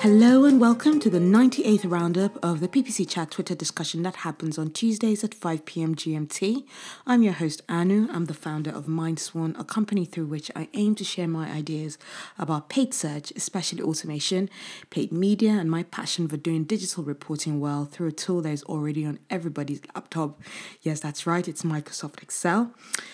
Hello and welcome to the 98th roundup of the PPC Chat Twitter discussion that happens on Tuesdays at 5 p.m. GMT. I'm your host, Anu. I'm the founder of MindSwan, a company through which I aim to share my ideas about paid search, especially automation, paid media, and my passion for doing digital reporting well through a tool that is already on everybody's laptop. Yes, that's right, it's Microsoft Excel.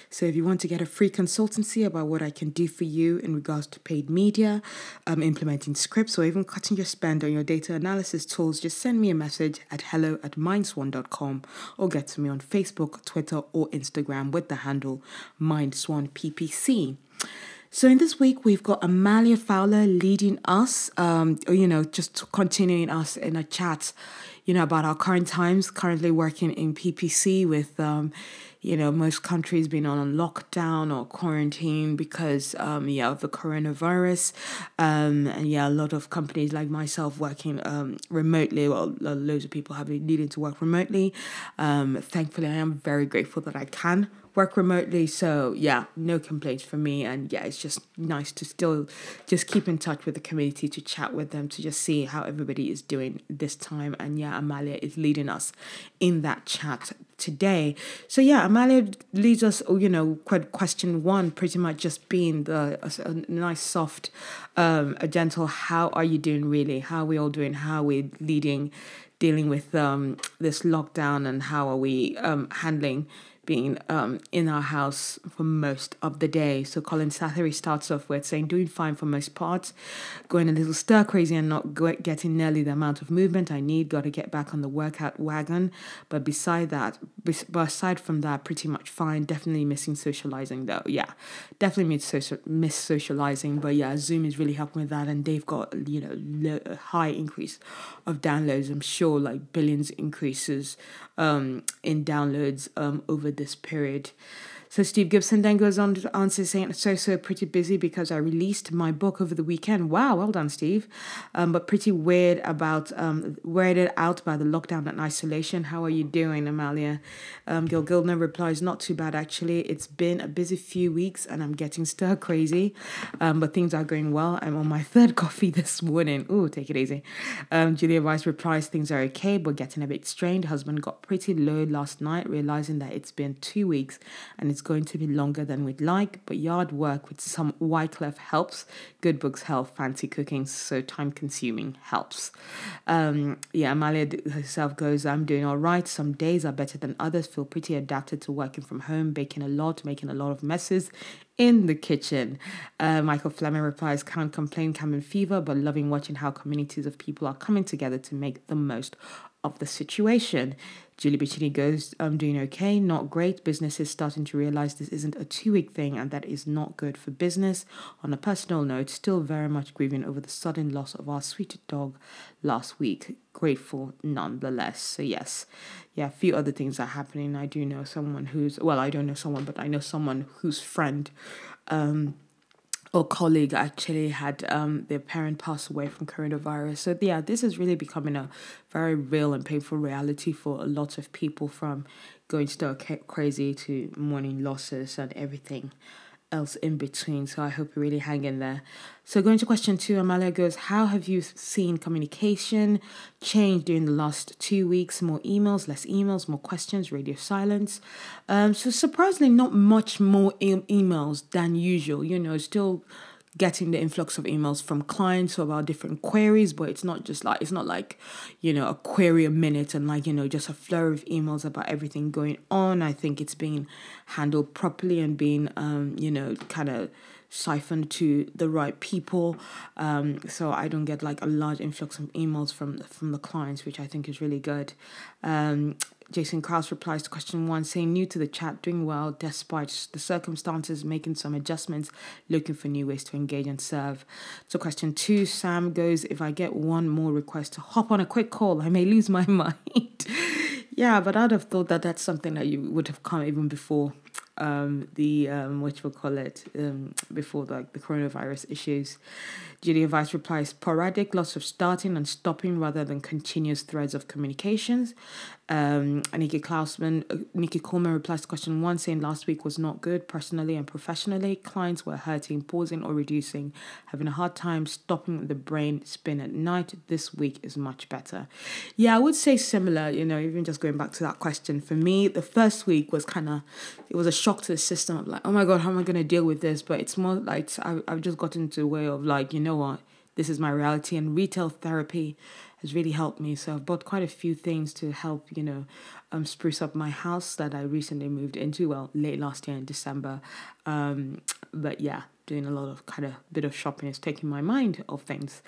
So if you want to get a free consultancy about what I can do for you in regards to paid media, um, implementing scripts, or even cutting your spend on your data analysis tools, just send me a message at hello at mindswan.com or get to me on Facebook, Twitter, or Instagram with the handle mindswanppc. So in this week, we've got Amalia Fowler leading us, um, you know, just continuing us in a chat, you know, about our current times, currently working in PPC with, um, you know, most countries being on lockdown or quarantine because, um, yeah, of the coronavirus. Um, and yeah, a lot of companies like myself working um, remotely, well, loads of people have been needing to work remotely. Um, thankfully, I am very grateful that I can work remotely. So yeah, no complaints from me. And yeah, it's just nice to still just keep in touch with the community to chat with them to just see how everybody is doing this time. And yeah, Amalia is leading us in that chat today. So yeah, Amalia leads us, you know, question one, pretty much just being the a, a nice, soft, um, a gentle. How are you doing? Really? How are we all doing? How are we leading? Dealing with um, this lockdown and how are we um, handling being um, in our house for most of the day. So Colin Slattery starts off with saying, doing fine for most parts, going a little stir crazy and not getting nearly the amount of movement I need. Got to get back on the workout wagon. But beside that, but aside from that, pretty much fine. Definitely missing socializing though. Yeah, definitely miss, social, miss socializing. But yeah, Zoom is really helping with that. And they've got, you know, a high increase of downloads. I'm sure like billions increases um, in downloads um, over this period. So Steve Gibson then goes on to answer saying, so, so pretty busy because I released my book over the weekend. Wow, well done, Steve. Um, but pretty weird about, um, weirded out by the lockdown and isolation. How are you doing, Amalia? Um, Gil Gildner replies, not too bad, actually. It's been a busy few weeks and I'm getting stir crazy, um, but things are going well. I'm on my third coffee this morning. Ooh, take it easy. Um, Julia Rice replies, things are okay, but getting a bit strained. Husband got pretty low last night, realizing that it's been two weeks and it's going to be longer than we'd like, but yard work with some Wyclef helps. Good books help, fancy cooking, so time consuming helps. Um, yeah, Amalia herself goes, I'm doing all right. Some days are better than others, feel pretty adapted to working from home, baking a lot, making a lot of messes in the kitchen. Uh, Michael Fleming replies, Can't complain, cabin fever, but loving watching how communities of people are coming together to make the most of the situation. Julie Bacchini goes, I'm doing okay, not great. Business is starting to realize this isn't a two week thing and that is not good for business. On a personal note, still very much grieving over the sudden loss of our sweet dog last week. Grateful nonetheless. So, yes, yeah, a few other things are happening. I do know someone who's, well, I don't know someone, but I know someone whose friend, um, or colleague actually had um, their parent pass away from coronavirus. So yeah, this is really becoming a very real and painful reality for a lot of people from going stir crazy to mourning losses and everything else in between. So I hope you really hang in there. So going to question two, Amalia goes, How have you seen communication change during the last two weeks? More emails, less emails, more questions, radio silence. Um, so surprisingly, not much more e- emails than usual. You know, still getting the influx of emails from clients about different queries, but it's not just like it's not like, you know, a query a minute and like, you know, just a flurry of emails about everything going on. I think it's being handled properly and being um, you know, kind of siphoned to the right people. Um, so I don't get like a large influx of emails from from the clients, which I think is really good. Um, Jason Krause replies to question one, saying new to the chat, doing well despite the circumstances, making some adjustments, looking for new ways to engage and serve. So question two, Sam goes, if I get one more request to hop on a quick call, I may lose my mind. yeah, but I'd have thought that that's something that you would have come even before um, the um, what we'll call it um, before the, the coronavirus issues. Julia Vice replies sporadic, lots of starting and stopping rather than continuous threads of communications. Um, Nikki Klausman, uh, Nikki Kuhlman replies to question one, saying last week was not good personally and professionally. Clients were hurting, pausing or reducing, having a hard time stopping the brain spin at night. This week is much better. Yeah, I would say similar. You know, even just going back to that question for me, the first week was kind of it was a shock to the system of like, oh my god, how am I going to deal with this? But it's more like I, I've just gotten into a way of like, you know what, this is my reality, and retail therapy has really helped me. So I've bought quite a few things to help, you know, um, spruce up my house that I recently moved into. Well, late last year in December. Um, but yeah, doing a lot of kind of bit of shopping is taking my mind off things.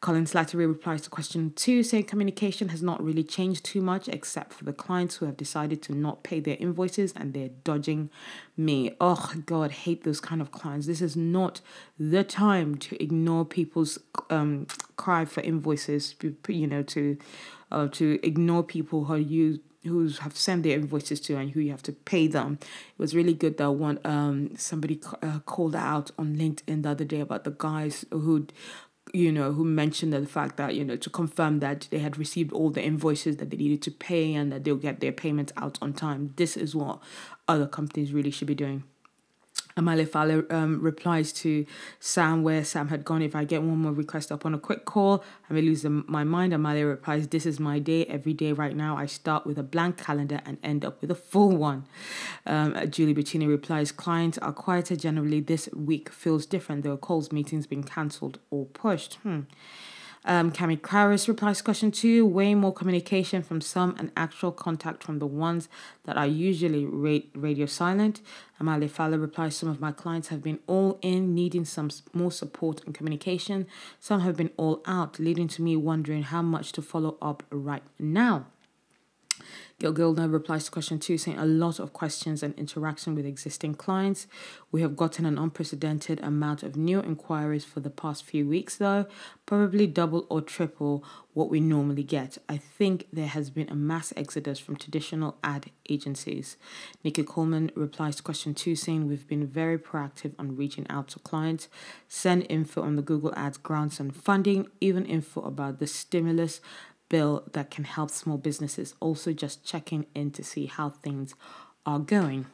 Colin Slattery replies to question two, saying communication has not really changed too much except for the clients who have decided to not pay their invoices and they're dodging me. Oh God, hate those kind of clients. This is not the time to ignore people's um, cry for invoices. You know, to uh, to ignore people who use who have sent their invoices to and who you have to pay them. It was really good that one um somebody uh, called out on LinkedIn the other day about the guys who you know who mentioned the fact that you know to confirm that they had received all the invoices that they needed to pay and that they'll get their payments out on time. This is what other companies really should be doing. Amalia Fowler um, replies to Sam where Sam had gone. If I get one more request up on a quick call, I may lose my mind. Amalia replies, This is my day. Every day right now, I start with a blank calendar and end up with a full one. Um, Julie Bacchini replies, Clients are quieter generally. This week feels different. There are calls, meetings being cancelled or pushed. Hmm. Um, Cami Karras replies question two way more communication from some and actual contact from the ones that are usually ra- radio silent. Amalia Fowler replies Some of my clients have been all in, needing some more support and communication. Some have been all out, leading to me wondering how much to follow up right now. Gil Gildner replies to question two, saying a lot of questions and interaction with existing clients. We have gotten an unprecedented amount of new inquiries for the past few weeks, though, probably double or triple what we normally get. I think there has been a mass exodus from traditional ad agencies. Nikki Kuhlman replies to question two, saying we've been very proactive on reaching out to clients, send info on the Google Ads grants and funding, even info about the stimulus bill that can help small businesses. Also, just checking in to see how things are going.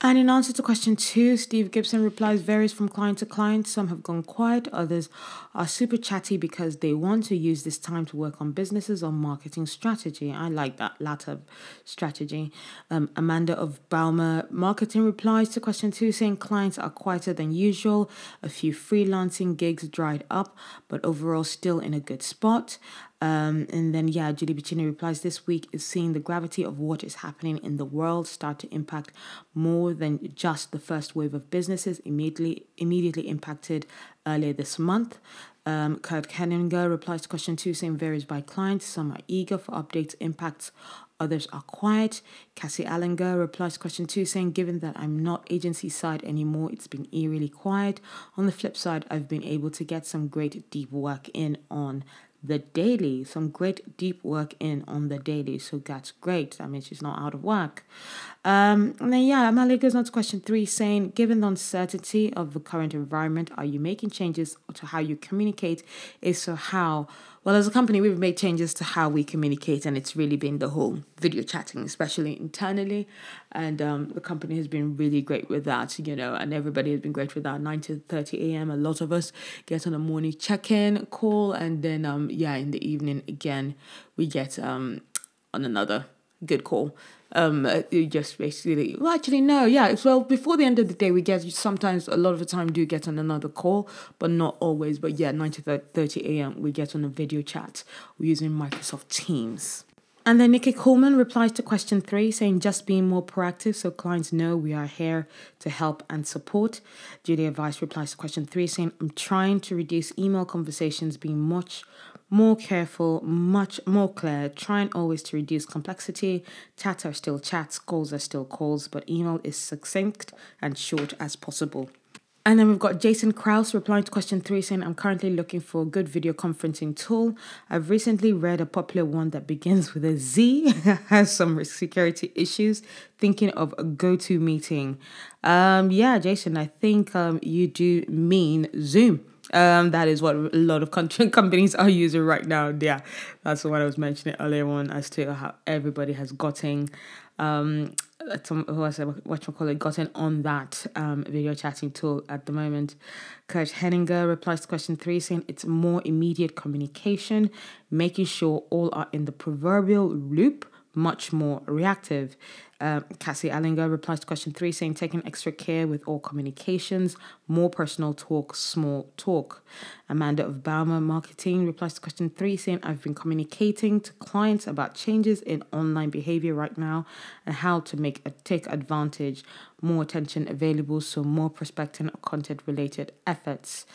And in answer to question two, Steve Gibson replies varies from client to client. Some have gone quiet, others are super chatty because they want to use this time to work on businesses or marketing strategy. I like that latter strategy. Um, Amanda of Baumer Marketing replies to question two, saying clients are quieter than usual. A few freelancing gigs dried up, but overall still in a good spot. Um, and then, yeah, Julie Bacchini replies this week is seeing the gravity of what is happening in the world start to impact more than just the first wave of businesses immediately immediately impacted earlier this month. Um, Kurt Henninger replies to question two, saying varies by client. Some are eager for updates, impacts, others are quiet. Cassie Allinger replies to question two, saying, Given that I'm not agency side anymore, it's been eerily quiet. On the flip side, I've been able to get some great deep work in on the daily, some great deep work in on the daily. So that's great. That means she's not out of work. Um, and then, yeah, Amalia goes on to question three, saying, given the uncertainty of the current environment, are you making changes to how you communicate? If so, how? Well, as a company, we've made changes to how we communicate, and it's really been the whole video chatting, especially internally. And um, the company has been really great with that, you know, and everybody has been great with that. 9 to 30 a.m., a lot of us get on a morning check in call, and then, um, yeah, in the evening, again, we get um, on another good call um, uh, just basically, well, actually, no, yeah. Well, before the end of the day, we get sometimes a lot of the time do get on another call, but not always. But yeah, 9 to 30 a.m., we get on a video chat. We're using Microsoft Teams. And then Nikki Kuhlman replies to question three, saying just being more proactive so clients know we are here to help and support. Julia Vice replies to question three, saying I'm trying to reduce email conversations, being much more careful, much more clear, trying always to reduce complexity. Chats are still chats, calls are still calls, but email is succinct and short as possible. And then we've got Jason Krause replying to question three saying, I'm currently looking for a good video conferencing tool. I've recently read a popular one that begins with a Z, has some security issues. Thinking of a GoToMeeting. Um, yeah, Jason, I think um, you do mean Zoom. Um, that is what a lot of country companies are using right now. Yeah, that's what I was mentioning earlier on as to how everybody has gotten um who was what you call it gotten on that um video chatting tool at the moment. Kurt Henninger replies to question three saying it's more immediate communication, making sure all are in the proverbial loop much more reactive. Um, Cassie Allinger replies to question three, saying taking extra care with all communications, more personal talk, small talk. Amanda of Baumer Marketing replies to question three, saying I've been communicating to clients about changes in online behavior right now and how to make a take advantage, more attention available, so more prospecting or content related efforts.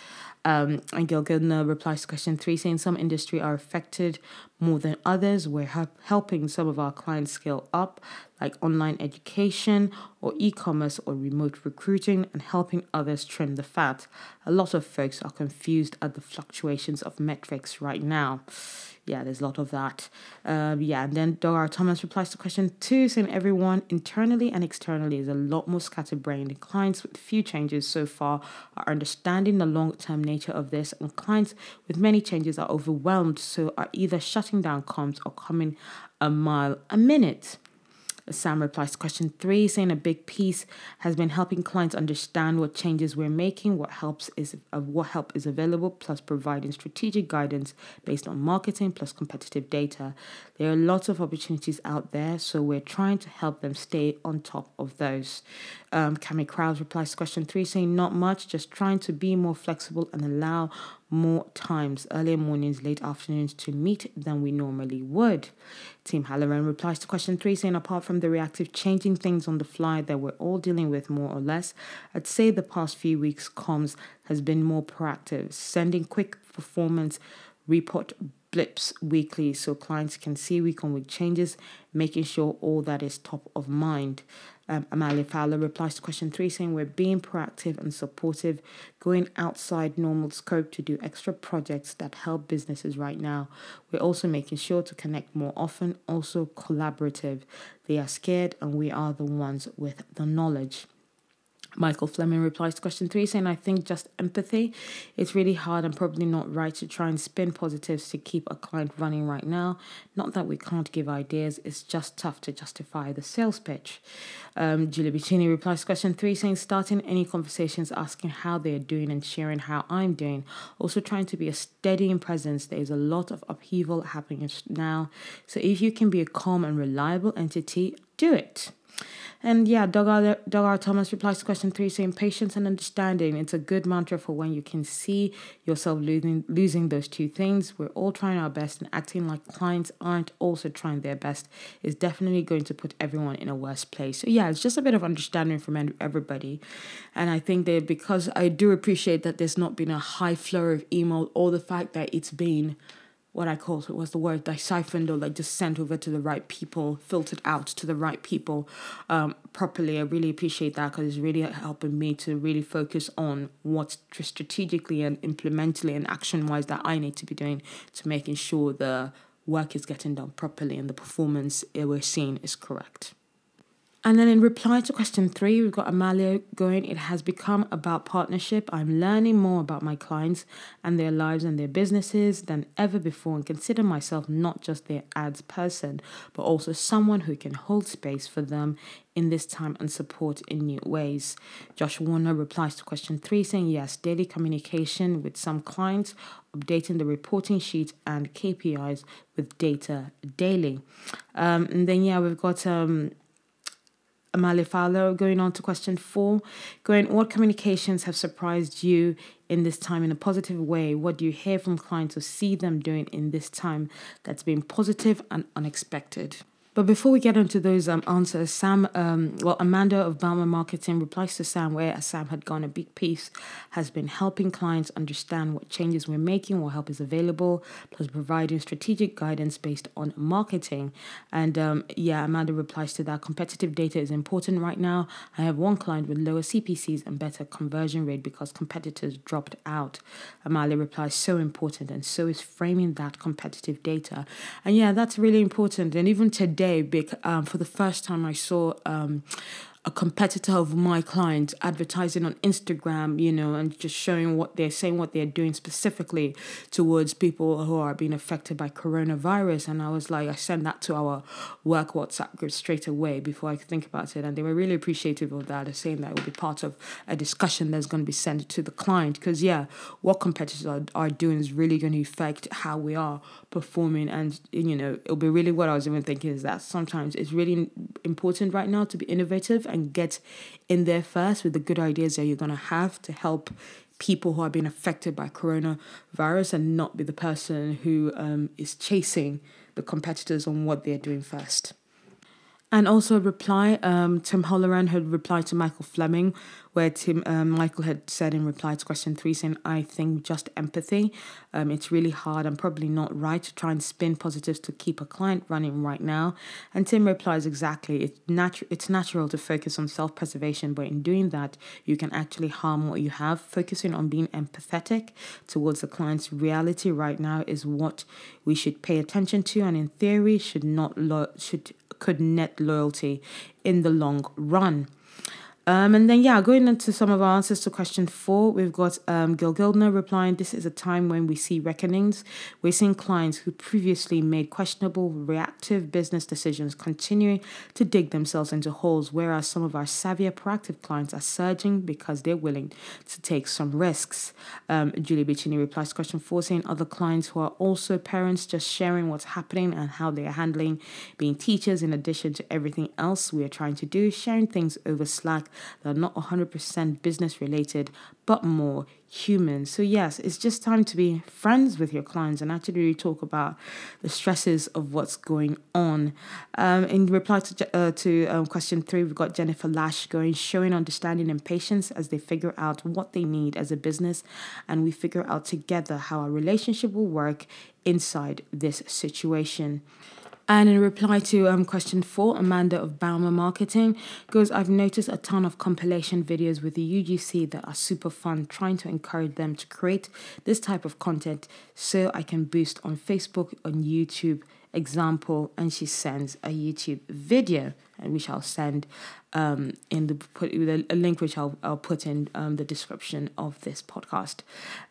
Um, and Gil Gildner replies to question three, saying some industry are affected more than others. We're help- helping some of our clients scale up, like online education or e commerce or remote recruiting, and helping others trim the fat. A lot of folks are confused at the fluctuations of metrics right now yeah, there's a lot of that. Um, yeah, and then Dora Thomas replies to question two, saying everyone internally and externally is a lot more scatterbrained. Clients with few changes so far are understanding the long term nature of this, and clients with many changes are overwhelmed, so are either shutting down comms or coming a mile a minute. Sam replies to question three, saying a big piece has been helping clients understand what changes we're making, what helps is uh, what help is available, plus providing strategic guidance based on marketing plus competitive data. There are lots of opportunities out there, so we're trying to help them stay on top of those. Um, Cami Krause replies to question three, saying not much, just trying to be more flexible and allow more times, earlier mornings, late afternoons to meet than we normally would. Tim Halloran replies to question three, saying apart from the reactive changing things on the fly that we're all dealing with more or less, I'd say the past few weeks comms has been more proactive, sending quick performance report blips weekly so clients can see week on week changes, making sure all that is top of mind. Um, Amalia Fowler replies to question three, saying we're being proactive and supportive, going outside normal scope to do extra projects that help businesses right now. We're also making sure to connect more often, also collaborative. They are scared, and we are the ones with the knowledge. Michael Fleming replies to question three, saying, I think just empathy. It's really hard and probably not right to try and spin positives to keep a client running right now. Not that we can't give ideas, it's just tough to justify the sales pitch. Um, Julia Bacchini replies to question three, saying, starting any conversations, asking how they're doing and sharing how I'm doing. Also trying to be a steady in presence. There's a lot of upheaval happening now. So if you can be a calm and reliable entity, do it. And yeah, Doug R. Thomas replies to question three, saying patience and understanding. It's a good mantra for when you can see yourself losing losing those two things. We're all trying our best, and acting like clients aren't also trying their best is definitely going to put everyone in a worse place. So yeah, it's just a bit of understanding from everybody, and I think that because I do appreciate that there's not been a high flow of email or the fact that it's been what I call it was the word like siphoned or like just sent over to the right people, filtered out to the right people um, properly. I really appreciate that because it's really helping me to really focus on what strategically and implementally and action wise that I need to be doing to making sure the work is getting done properly and the performance we're seeing is correct. And then in reply to question three, we've got Amalia going, it has become about partnership. I'm learning more about my clients and their lives and their businesses than ever before and consider myself not just their ads person, but also someone who can hold space for them in this time and support in new ways. Josh Warner replies to question three, saying yes, daily communication with some clients, updating the reporting sheet and KPIs with data daily. Um, and then, yeah, we've got um, Amalia Fowler going on to question four, going, what communications have surprised you in this time in a positive way? What do you hear from clients or see them doing in this time that's been positive and unexpected? But before we get into those um, answers, Sam, um, well, Amanda of Baumer Marketing replies to Sam, where Sam had gone a big piece, has been helping clients understand what changes we're making, what help is available, plus providing strategic guidance based on marketing. And um, yeah, Amanda replies to that competitive data is important right now. I have one client with lower CPCs and better conversion rate because competitors dropped out. Amalia replies, so important, and so is framing that competitive data. And yeah, that's really important. And even today, big um, for the first time I saw um, a competitor of my client advertising on Instagram, you know, and just showing what they're saying, what they're doing specifically towards people who are being affected by coronavirus. And I was like, I sent that to our work WhatsApp group straight away before I could think about it. And they were really appreciative of that, saying that it will be part of a discussion that's going to be sent to the client. Because, yeah, what competitors are, are doing is really going to affect how we are performing. And, you know, it'll be really what I was even thinking is that sometimes it's really important right now to be innovative and get in there first with the good ideas that you're going to have to help people who are being affected by coronavirus and not be the person who um, is chasing the competitors on what they're doing first. And also a reply, um, Tim Halloran had replied to Michael Fleming, where Tim um, Michael had said in reply to question three, saying, "I think just empathy. Um, it's really hard and probably not right to try and spin positives to keep a client running right now." And Tim replies, "Exactly. It's natural. It's natural to focus on self-preservation, but in doing that, you can actually harm what you have. Focusing on being empathetic towards the client's reality right now is what we should pay attention to, and in theory, should not lo- should." could net loyalty in the long run. Um, and then, yeah, going into some of our answers to question four, we've got um, Gil Gildner replying, This is a time when we see reckonings. We're seeing clients who previously made questionable, reactive business decisions continuing to dig themselves into holes, whereas some of our savvier, proactive clients are surging because they're willing to take some risks. Um, Julie Bacchini replies to question four, saying, Other clients who are also parents just sharing what's happening and how they are handling being teachers, in addition to everything else we are trying to do, sharing things over Slack that are not 100% business related, but more human. So, yes, it's just time to be friends with your clients and actually really talk about the stresses of what's going on. Um, in reply to, uh, to um, question three, we've got Jennifer Lash going, showing understanding and patience as they figure out what they need as a business, and we figure out together how our relationship will work inside this situation. And in reply to um, question four, Amanda of Baumer Marketing goes, I've noticed a ton of compilation videos with the UGC that are super fun, trying to encourage them to create this type of content so I can boost on Facebook, on YouTube. Example, and she sends a YouTube video, and we shall send um, in the put a, link which I'll, I'll put in um, the description of this podcast.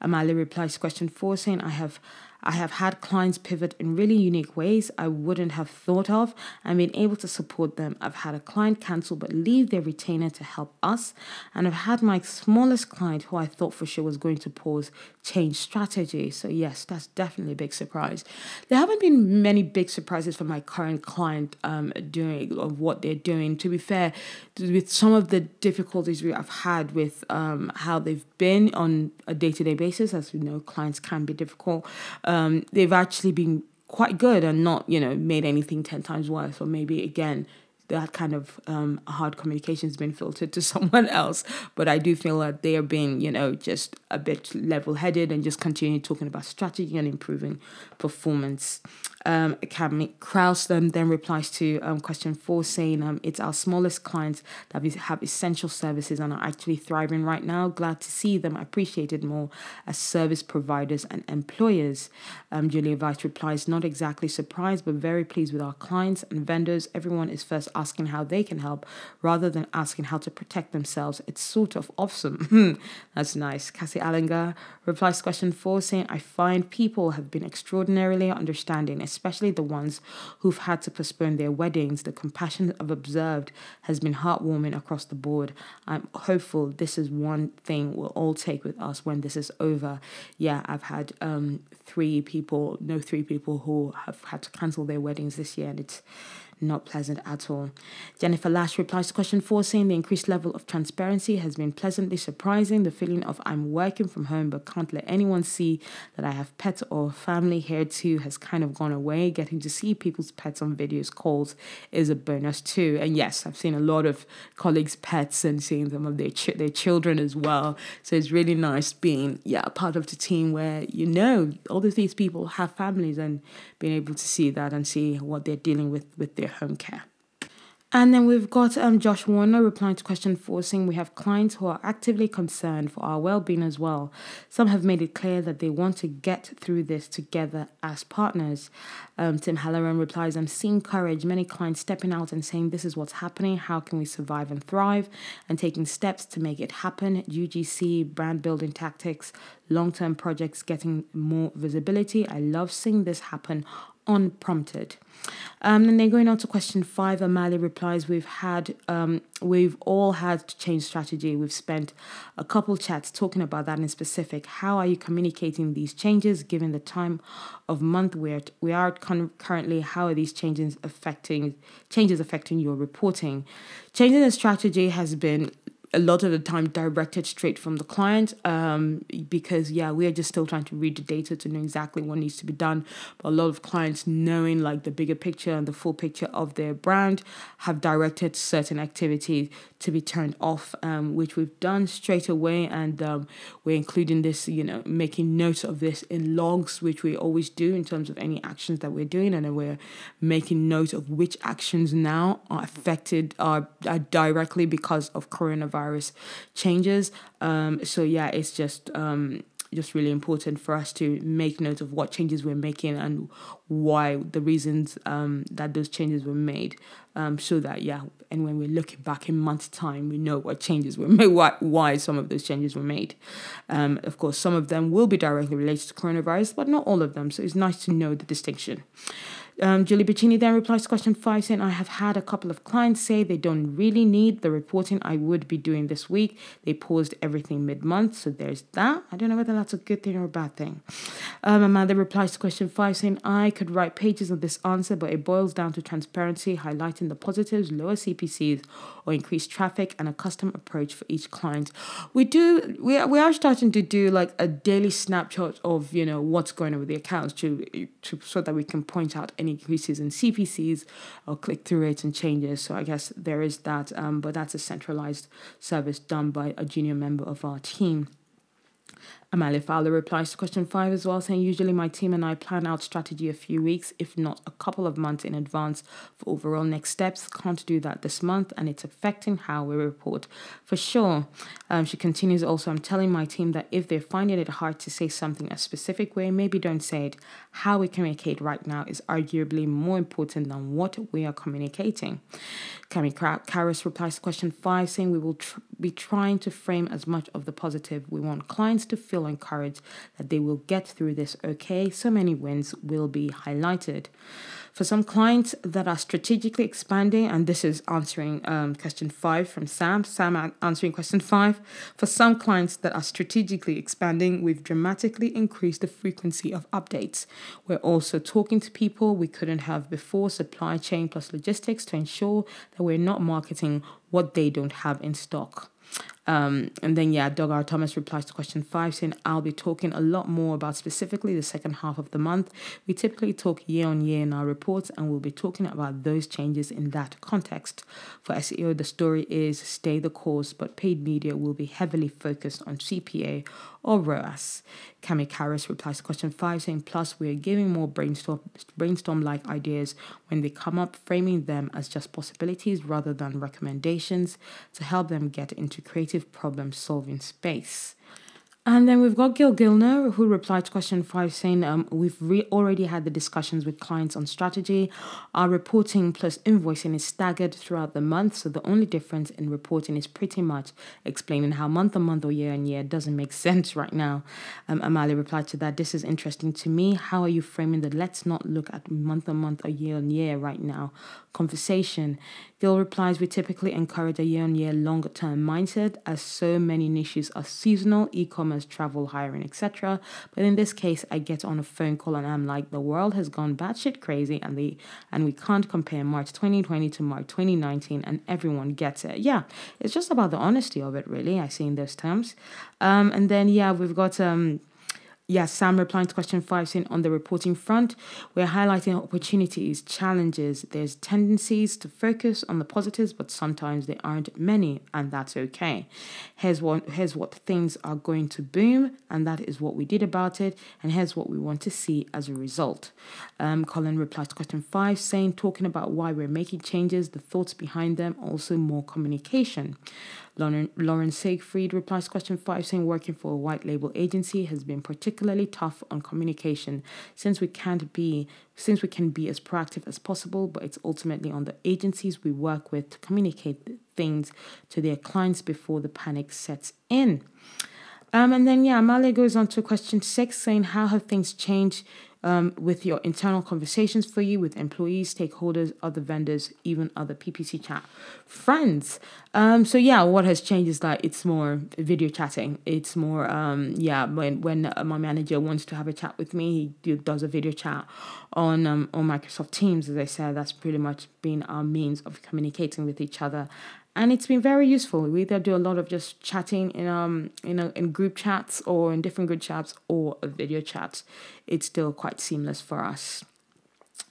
Amanda replies to question four, saying, I have I have had clients pivot in really unique ways I wouldn't have thought of and been able to support them. I've had a client cancel but leave their retainer to help us. And I've had my smallest client who I thought for sure was going to pause change strategy. So, yes, that's definitely a big surprise. There haven't been many big surprises for my current client um, doing of what they're doing. To be fair, with some of the difficulties we have had with um, how they've been on a day to day basis, as we know, clients can be difficult um, they've actually been quite good and not, you know, made anything 10 times worse. Or maybe, again, that kind of um, hard communication has been filtered to someone else. But I do feel that they are being, you know, just a bit level headed and just continue talking about strategy and improving performance um, Academy. Kraus then, then replies to um, question four, saying um, it's our smallest clients that we have essential services and are actually thriving right now. Glad to see them appreciated more as service providers and employers. Um, Julia Vice replies, not exactly surprised, but very pleased with our clients and vendors. Everyone is first asking how they can help rather than asking how to protect themselves. It's sort of awesome. That's nice. Cassie Allinger replies to question four, saying, I find people have been extraordinarily understanding, especially the ones who've had to postpone their weddings. The compassion I've observed has been heartwarming across the board. I'm hopeful this is one thing we'll all take with us when this is over. Yeah, I've had um, three people, no, three people who have had to cancel their weddings this year, and it's not pleasant at all. Jennifer Lash replies to question four, saying the increased level of transparency has been pleasantly surprising. The feeling of I'm working from home but can't let anyone see that I have pets or family here too has kind of gone away. Getting to see people's pets on videos calls is a bonus too. And yes, I've seen a lot of colleagues' pets and seeing some of their ch- their children as well. So it's really nice being yeah part of the team where you know all of these people have families and being able to see that and see what they're dealing with with their home care. And then we've got um, Josh Warner replying to question four, saying we have clients who are actively concerned for our well being as well. Some have made it clear that they want to get through this together as partners. Um, Tim Halloran replies, I'm seeing courage, many clients stepping out and saying, This is what's happening. How can we survive and thrive? And taking steps to make it happen. UGC, brand building tactics, long term projects getting more visibility. I love seeing this happen unprompted. Um, and then going on to question five, Amali replies, "We've had, um, we've all had to change strategy. We've spent a couple chats talking about that in specific. How are you communicating these changes given the time of month we're we are con- currently? How are these changes affecting changes affecting your reporting? Changing the strategy has been a lot of the time directed straight from the client um, because yeah we are just still trying to read the data to know exactly what needs to be done. But a lot of clients knowing like the bigger picture and the full picture of their brand have directed certain activities to be turned off um, which we've done straight away. And um, we're including this you know making notes of this in logs which we always do in terms of any actions that we're doing. And we're making notes of which actions now are affected are, are directly because of coronavirus virus changes. Um, so yeah, it's just um, just really important for us to make note of what changes we're making and why the reasons um, that those changes were made. Um, so that yeah, and when we're looking back in months' time, we know what changes were made, why, why some of those changes were made. Um, of course, some of them will be directly related to coronavirus, but not all of them. So it's nice to know the distinction. Um, Julie Bacchini then replies to question five, saying, I have had a couple of clients say they don't really need the reporting I would be doing this week. They paused everything mid month. So there's that. I don't know whether that's a good thing or a bad thing. Um, Amanda replies to question five, saying, I could write pages of this answer, but it boils down to transparency, highlighting the positives, lower CPCs, or increased traffic, and a custom approach for each client. We do, we are, we are starting to do like a daily snapshot of, you know, what's going on with the accounts to, to so that we can point out any increases in CPCs or click through rates and changes. So I guess there is that, um, but that's a centralized service done by a junior member of our team. Amalia Fowler replies to question five as well, saying, Usually my team and I plan out strategy a few weeks, if not a couple of months in advance for overall next steps. Can't do that this month, and it's affecting how we report for sure. Um, she continues also, I'm telling my team that if they're finding it hard to say something a specific way, maybe don't say it. How we communicate right now is arguably more important than what we are communicating. Cami Karras replies to question five, saying, We will tr- be trying to frame as much of the positive. We want clients to feel encouraged that they will get through this okay. So many wins will be highlighted. For some clients that are strategically expanding, and this is answering um, question five from Sam, Sam answering question five. For some clients that are strategically expanding, we've dramatically increased the frequency of updates. We're also talking to people we couldn't have before, supply chain plus logistics, to ensure that we're not marketing what they don't have in stock. Um, and then, yeah, Doug R. Thomas replies to question five, saying, I'll be talking a lot more about specifically the second half of the month. We typically talk year on year in our reports, and we'll be talking about those changes in that context. For SEO, the story is stay the course, but paid media will be heavily focused on CPA or ROAS. Cami Karras replies to question five, saying, Plus, we are giving more brainstorm brainstorm like ideas when they come up, framing them as just possibilities rather than recommendations to help them get into creative problem solving space. And then we've got Gil Gildner, who replied to question five, saying, um, We've re- already had the discussions with clients on strategy. Our reporting plus invoicing is staggered throughout the month. So the only difference in reporting is pretty much explaining how month on month or year on year doesn't make sense right now. Um, Amali replied to that, This is interesting to me. How are you framing the let's not look at month on month or year on year right now conversation? Gil replies, We typically encourage a year on year longer term mindset as so many niches are seasonal, e commerce, travel, hiring, etc. But in this case, I get on a phone call and I'm like, the world has gone batshit crazy and the and we can't compare March 2020 to March 2019 and everyone gets it. Yeah, it's just about the honesty of it, really. I see in those terms. Um, and then yeah, we've got um yes, Sam replying to question five, saying on the reporting front, we're highlighting opportunities, challenges. There's tendencies to focus on the positives, but sometimes there aren't many, and that's okay. Here's what here's what things are going to boom, and that is what we did about it, and here's what we want to see as a result. Um, Colin replies to question five, saying talking about why we're making changes, the thoughts behind them, also more communication. Lauren, Lauren Siegfried replies to question five, saying working for a white label agency has been particularly tough on communication since we can't be since we can be as proactive as possible, but it's ultimately on the agencies we work with to communicate things to their clients before the panic sets in. Um, and then yeah, Male goes on to question six, saying how have things changed um, with your internal conversations for you with employees, stakeholders, other vendors, even other PPC chat friends. Um, so yeah, what has changed is that it's more video chatting. It's more um, yeah when when my manager wants to have a chat with me, he does a video chat on um, on Microsoft Teams. As I said, that's pretty much been our means of communicating with each other and it's been very useful. We either do a lot of just chatting in um you know in group chats or in different group chats or a video chat. It's still quite seamless for us.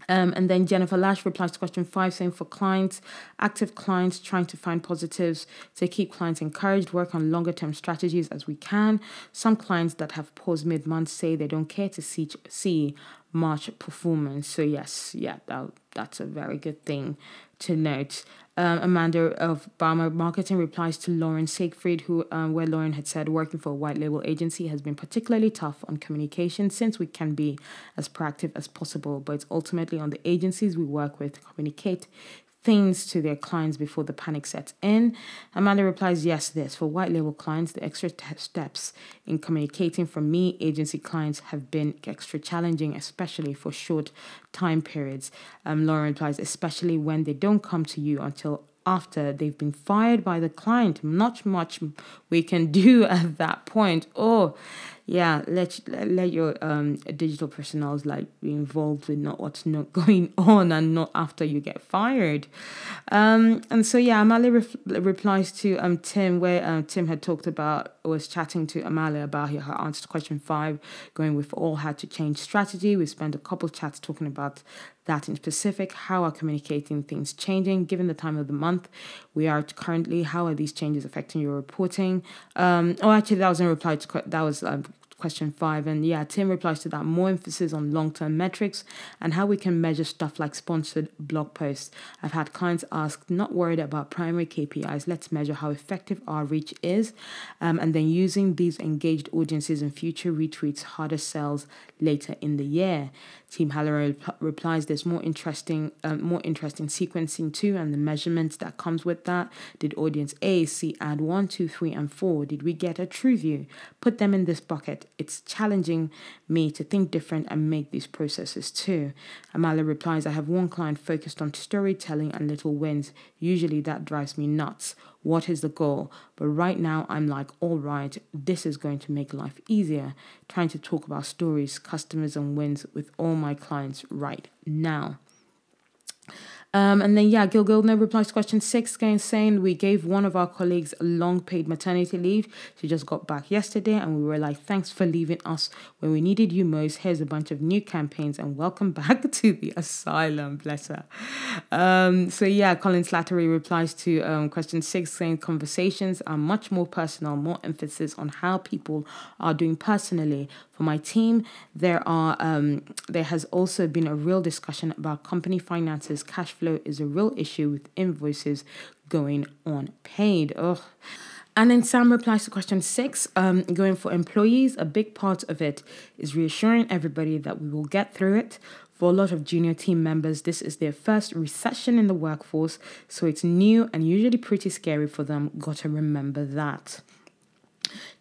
Um, and then Jennifer Lash replies to question five, saying for clients, active clients trying to find positives to keep clients encouraged, work on longer term strategies as we can. Some clients that have paused mid month say they don't care to see see March performance. So yes, yeah, that, that's a very good thing to note. Um, Amanda of Baumer Marketing replies to Lauren Siegfried, who um, where Lauren had said working for a white label agency has been particularly tough on communication since we can be as proactive as possible, but it's ultimately on the agencies we work with to communicate things to their clients before the panic sets in? Amanda replies, Yes, this. For white label clients, the extra steps in communicating from me, agency clients, have been extra challenging, especially for short time periods. Um, Lauren replies, Especially when they don't come to you until after they've been fired by the client. Not much we can do at that point. Oh, yeah, let let your um digital personnel like be involved with not what's not going on and not after you get fired. Um, and so yeah, Amalia ref- replies to um Tim where um, Tim had talked about was chatting to Amalia about her answer to question five, going we've all had to change strategy. We spent a couple of chats talking about that in specific. How are communicating things changing given the time of the month we are currently? How are these changes affecting your reporting? Um, oh, actually, that was in reply to that was um, question five. And yeah, Tim replies to that more emphasis on long term metrics and how we can measure stuff like sponsored blog posts. I've had clients ask, not worried about primary KPIs, let's measure how effective our reach is. Um, and then using these engaged audiences in future retweets, harder sales later in the year. Tim Halloran replies, "There's more interesting, um, more interesting sequencing too, and the measurements that comes with that. Did audience A see ad one, two, three, and four? Did we get a true view? Put them in this bucket. It's challenging me to think different and make these processes too." Amala replies, "I have one client focused on storytelling and little wins. Usually that drives me nuts." What is the goal? But right now, I'm like, all right, this is going to make life easier. Trying to talk about stories, customers, and wins with all my clients right now. Um, and then, yeah, Gil Gildner replies to question six, again saying we gave one of our colleagues a long paid maternity leave. She just got back yesterday, and we were like, thanks for leaving us when we needed you most. Here's a bunch of new campaigns, and welcome back to the asylum. Bless her. Um, so, yeah, Colin Slattery replies to um, question six, saying conversations are much more personal, more emphasis on how people are doing personally. For my team, there are um, there has also been a real discussion about company finances, cash flow is a real issue with invoices going unpaid. Ugh. And then Sam replies to question six, um, going for employees. A big part of it is reassuring everybody that we will get through it. For a lot of junior team members, this is their first recession in the workforce, so it's new and usually pretty scary for them. Gotta remember that.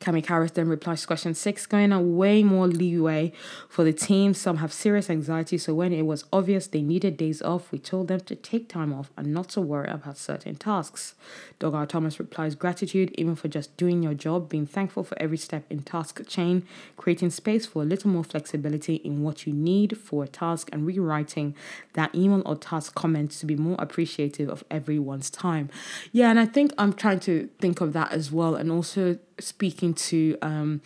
Cami Karras then replies to question six, going a way more leeway for the team. Some have serious anxiety, so when it was obvious they needed days off, we told them to take time off and not to worry about certain tasks. Dogar Thomas replies, gratitude even for just doing your job, being thankful for every step in task chain, creating space for a little more flexibility in what you need for a task, and rewriting that email or task comment to be more appreciative of everyone's time. Yeah, and I think I'm trying to think of that as well, and also speaking to um,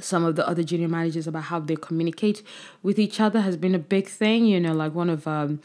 some of the other junior managers about how they communicate with each other has been a big thing. You know, like one of um,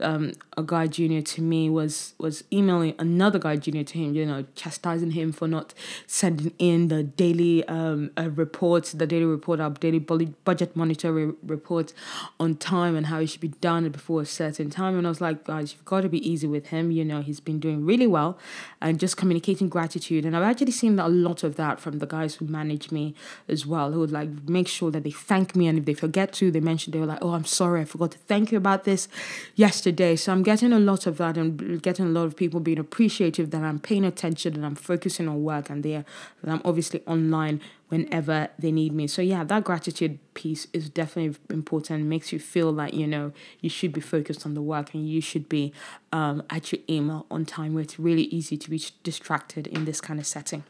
um, a guy junior to me was was emailing another guy junior to him, you know, chastising him for not sending in the daily um, uh, reports, the daily report, our daily budget monitor re- report on time and how it should be done before a certain time. And I was like, guys, you've got to be easy with him. You know, he's been doing really well and just communicating gratitude. And I've actually seen a lot of that from the guys who manage me as well, who would like make sure that they thank me. And if they forget to, they mention they were like, oh, I'm sorry, I forgot to thank you about this yesterday. So I'm getting a lot of that and getting a lot of people being appreciative that I'm paying attention and I'm focusing on work and there that I'm obviously online whenever they need me. So yeah, that gratitude piece is definitely important. makes you feel like you know you should be focused on the work and you should be um, at your email on time. Where it's really easy to be distracted in this kind of setting.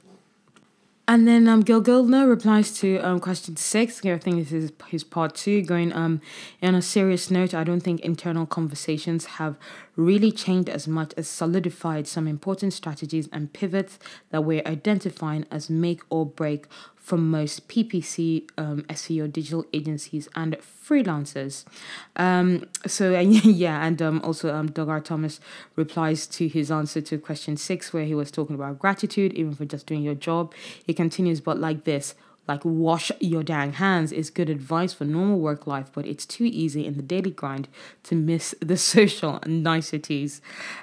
And then um, Gil Gildner replies to um, question six. I think this is his part two. Going um, on a serious note, I don't think internal conversations have really changed as much as solidified some important strategies and pivots that we're identifying as make or break from most PPC, um, SEO digital agencies, and freelancers. Um, so, yeah, and um, also um, Doug R. Thomas replies to his answer to question six, where he was talking about gratitude, even for just doing your job. He continues, but like this like wash your dang hands is good advice for normal work life, but it's too easy in the daily grind to miss the social niceties.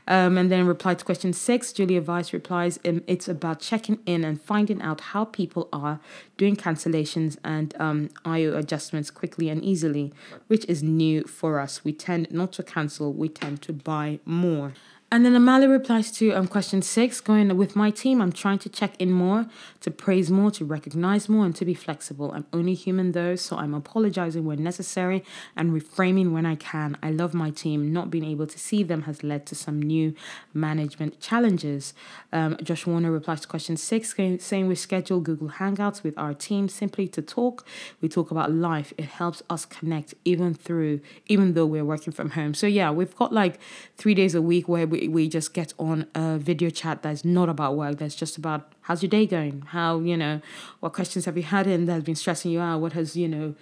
Um, and then reply to question six, Julia Vice replies, um, it's about checking in and finding out how people are doing cancellations and um, IO adjustments quickly and easily, which is new for us. We tend not to cancel, we tend to buy more. And then Amali replies to um, question six, going with my team, I'm trying to check in more, to praise more, to recognize more, and to be flexible. I'm only human though, so I'm apologizing when necessary and reframing when I can. I love my team. Not being able to see them has led to some new management challenges. Um, Josh Warner replies to question six, saying we schedule Google Hangouts with our team simply to talk. We talk about life. It helps us connect even through, even though we're working from home. So yeah, we've got like three days a week where we we, we just get on a video chat that's not about work, that's just about how's your day going? How, you know, what questions have you had in that's been stressing you out? What has, you know,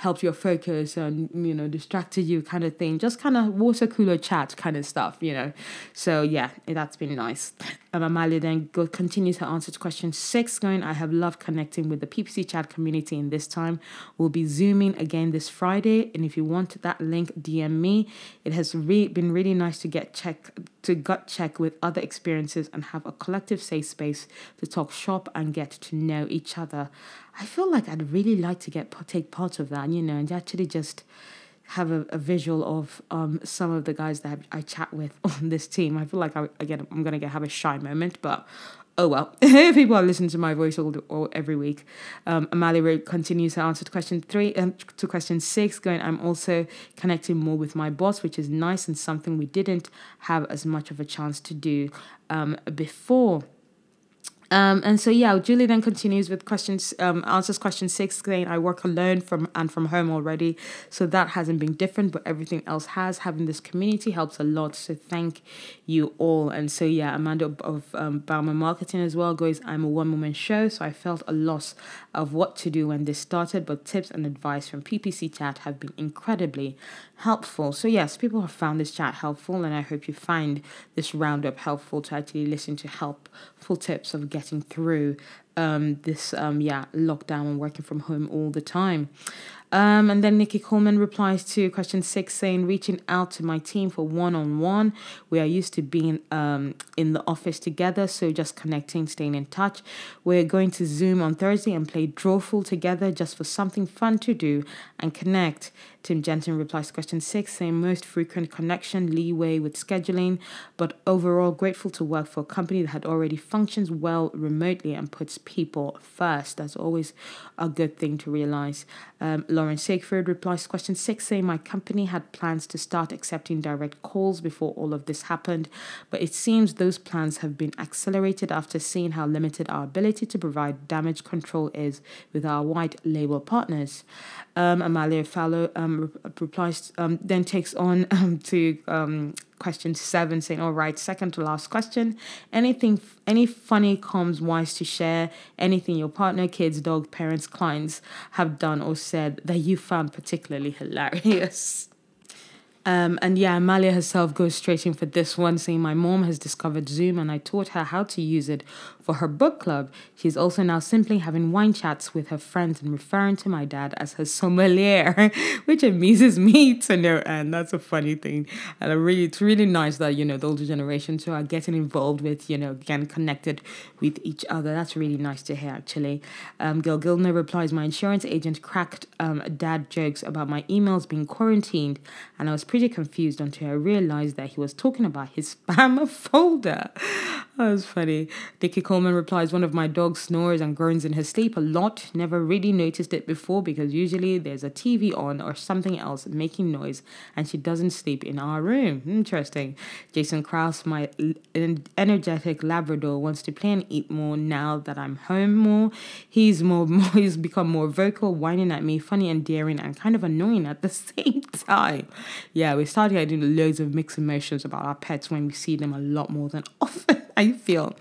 helped your focus and you know distracted you kind of thing. Just kind of water cooler chat kind of stuff you know. So yeah that's been nice. Um, Amalia then go, continues her answer to question six going I have loved connecting with the PPC chat community in this time. We'll be zooming again this Friday and if you want that link DM me. It has re- been really nice to get check to gut check with other experiences and have a collective safe space to talk shop and get to know each other I feel like I'd really like to get take part of that, you know, and actually just have a, a visual of um, some of the guys that I chat with on this team. I feel like I, again I'm gonna get have a shy moment, but oh well. People are listening to my voice all, all every week. Um, Amalia continues to answer to question three um, to question six, going, I'm also connecting more with my boss, which is nice and something we didn't have as much of a chance to do um, before. Um, and so yeah, Julie then continues with questions, um, answers question six, saying I work alone from and from home already, so that hasn't been different, but everything else has. Having this community helps a lot. So thank you all. And so yeah, Amanda of um, Baumer Marketing as well goes, I'm a one woman show, so I felt a loss of what to do when this started, but tips and advice from PPC Chat have been incredibly helpful. So yes, people have found this chat helpful, and I hope you find this roundup helpful to actually listen to helpful tips of getting through um, this um, yeah lockdown and working from home all the time. Um, and then Nikki Kuhlman replies to question six, saying, reaching out to my team for one on one. We are used to being um, in the office together, so just connecting, staying in touch. We're going to Zoom on Thursday and play Drawful together just for something fun to do and connect. Tim Jensen replies to question six, saying most frequent connection, leeway with scheduling, but overall grateful to work for a company that had already functions well remotely and puts people first. That's always a good thing to realize. Um, Lauren Sigford replies to question six, saying my company had plans to start accepting direct calls before all of this happened, but it seems those plans have been accelerated after seeing how limited our ability to provide damage control is with our white label partners. Um, Amalia Fowler um, replies, um, then takes on um, to um, question seven, saying, "All right, second to last question. Anything, any funny comms wise to share anything your partner, kids, dog, parents, clients have done or said that you found particularly hilarious. Um, and yeah, Amalia herself goes straight in for this one, saying, My mom has discovered Zoom and I taught her how to use it for her book club. She's also now simply having wine chats with her friends and referring to my dad as her sommelier, which amuses me to no end. That's a funny thing. And I really, it's really nice that, you know, the older generation too are getting involved with, you know, getting connected with each other. That's really nice to hear, actually. Um, Gil Gildner replies, My insurance agent cracked um, dad jokes about my emails being quarantined, and I was pretty confused until I realized that he was talking about his spam folder. That was funny. Nikki Kuhlman replies, One of my dogs snores and groans in her sleep a lot. Never really noticed it before because usually there's a TV on or something else making noise and she doesn't sleep in our room. Interesting. Jason Krause, my energetic Labrador, wants to play and eat more now that I'm home more. He's more, more he's become more vocal, whining at me, funny and daring, and kind of annoying at the same time. Yeah, we started getting loads of mixed emotions about our pets when we see them a lot more than often. I feel.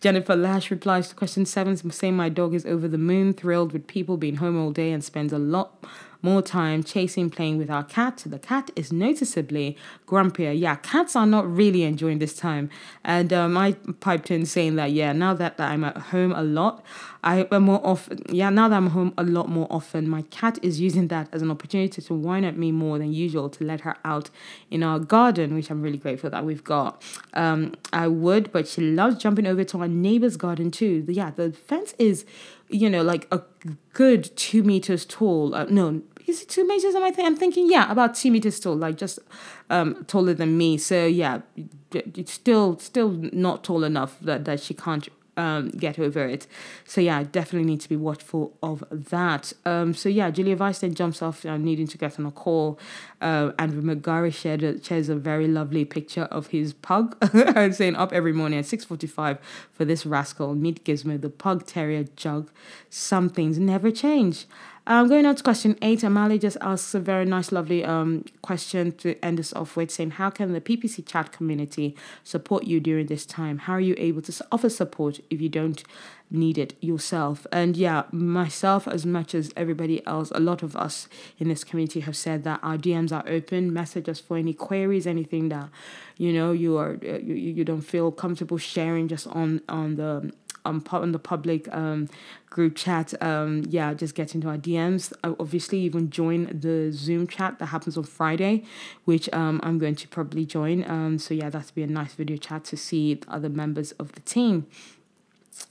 Jennifer Lash replies to question seven, saying my dog is over the moon, thrilled with people being home all day and spends a lot more time chasing playing with our cat. The cat is noticeably grumpier. Yeah, cats are not really enjoying this time. And um, I piped in saying that, yeah, now that that I'm at home a lot, I am more often, yeah, now that I'm home a lot more often, my cat is using that as an opportunity to whine at me more than usual to let her out in our garden, which I'm really grateful that we've got. Um, I would, but she loves jumping over to our neighbor's garden too. Yeah, the fence is, you know, like a good two meters tall. Uh, no, is it two meters? Am I, th- I'm thinking, yeah, about two meters tall, like just um, taller than me. So yeah, it's still still not tall enough that, that she can't um, get over it. So yeah, definitely need to be watchful of that. Um, so yeah, Julia Vice then jumps off uh, needing to get on a call. Uh, Andrew McGarry shared shares a very lovely picture of his pug and saying up every morning at 6.45 for this rascal. Meet Gizmo, the pug terrier jug. Some things never change. Um, going on to question eight, Amali just asks a very nice, lovely um, question to end us off with saying, How can the PPC chat community support you during this time? How are you able to offer support if you don't need it yourself? And yeah, myself, as much as everybody else, a lot of us in this community have said that our DMs are open. Message us for any queries, anything that you know you are uh, you, you don't feel comfortable sharing just on on the part on the public um, group chat. Um, yeah, just get into our DMs. I obviously, even join the Zoom chat that happens on Friday, which um, I'm going to probably join. Um, so yeah, that'd be a nice video chat to see the other members of the team.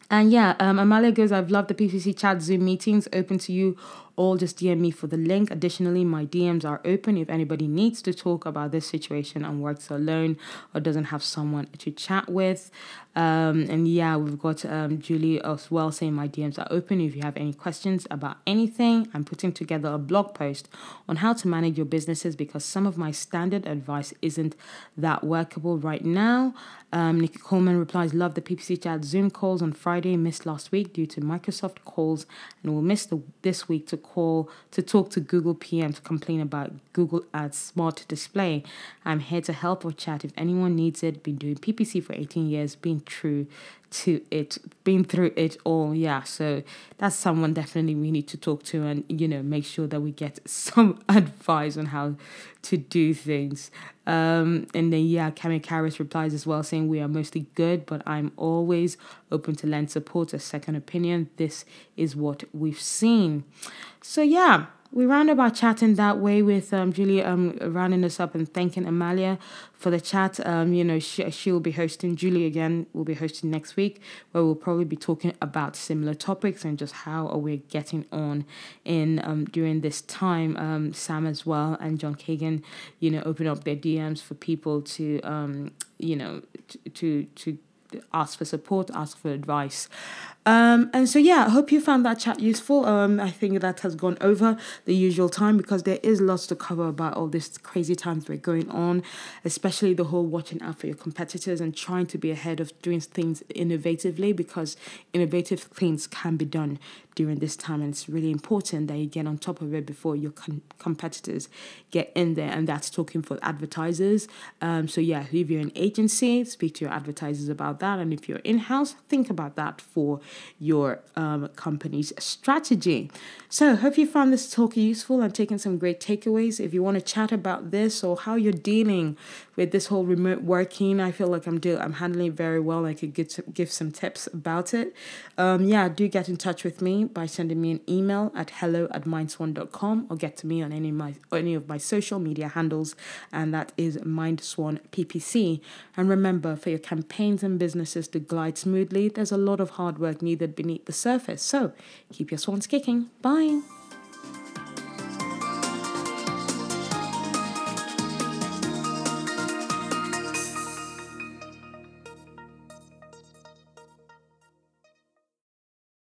And yeah, um, Amalia goes, I've loved the PPC chat Zoom meetings open to you all. Just DM me for the link. Additionally, my DMs are open if anybody needs to talk about this situation and works alone or doesn't have someone to chat with. Um, and yeah, we've got um, Julie as well saying my DMs are open if you have any questions about anything. I'm putting together a blog post on how to manage your businesses because some of my standard advice isn't that workable right now. Um, Nikki Kuhlman replies, Love the PPC chat Zoom calls on Friday, missed last week due to Microsoft calls, and will miss the, this week to call to talk to Google PM to complain about Google Ads Smart Display. I'm here to help or chat if anyone needs it. Been doing PPC for 18 years, been true to it, been through it all. Yeah, so that's someone definitely we need to talk to and, you know, make sure that we get some advice on how to do things. Um, and then, yeah, Cami Karras replies as well, saying, We are mostly good, but I'm always open to lend support, a second opinion. This is what we've seen. So, yeah we round about chatting that way with um, Julia um, rounding us up and thanking Amalia for the chat. Um, you know, she, she'll be hosting, Julie again will be hosting next week, where we'll probably be talking about similar topics and just how are we getting on in um, during this time. Um, Sam as well and John Kagan, you know, open up their DMs for people to, um, you know, to, to, to ask for support, ask for advice. Um, and so, yeah, I hope you found that chat useful. Um, I think that has gone over the usual time because there is lots to cover about all these crazy times we're going on, especially the whole watching out for your competitors and trying to be ahead of doing things innovatively because innovative things can be done during this time. And it's really important that you get on top of it before your com- competitors get in there. And that's talking for advertisers. Um, so, yeah, if you're an agency, speak to your advertisers about that. And if you're in house, think about that for your um, company's strategy. So, hope you found this talk useful and taken some great takeaways. If you want to chat about this or how you're dealing with this whole remote working, I feel like I'm do I'm handling it very well. I could give give some tips about it. Um, yeah, do get in touch with me by sending me an email at hello at mindswan.com or get to me on any of my any of my social media handles, and that is MindSwan PPC. And remember, for your campaigns and businesses to glide smoothly, there's a lot of hard work needed beneath the surface. So keep your swans kicking. Bye.